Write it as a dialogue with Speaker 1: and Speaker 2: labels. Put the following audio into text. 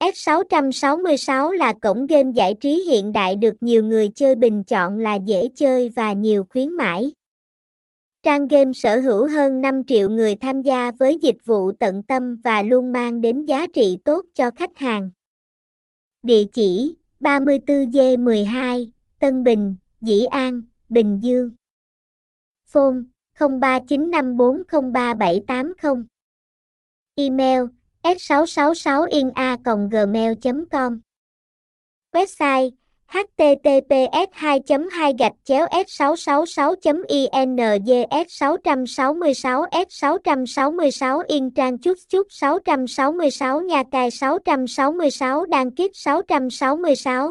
Speaker 1: F666 là cổng game giải trí hiện đại được nhiều người chơi bình chọn là dễ chơi và nhiều khuyến mãi. Trang game sở hữu hơn 5 triệu người tham gia với dịch vụ tận tâm và luôn mang đến giá trị tốt cho khách hàng. Địa chỉ 34G12, Tân Bình, Dĩ An, Bình Dương. Phone 0395403780. Email s666ina gmail com Website https 2 2 gạch chéo s 666 ings 666 s 666 yên trang chút chút 666 nhà cài 666 đăng ký 666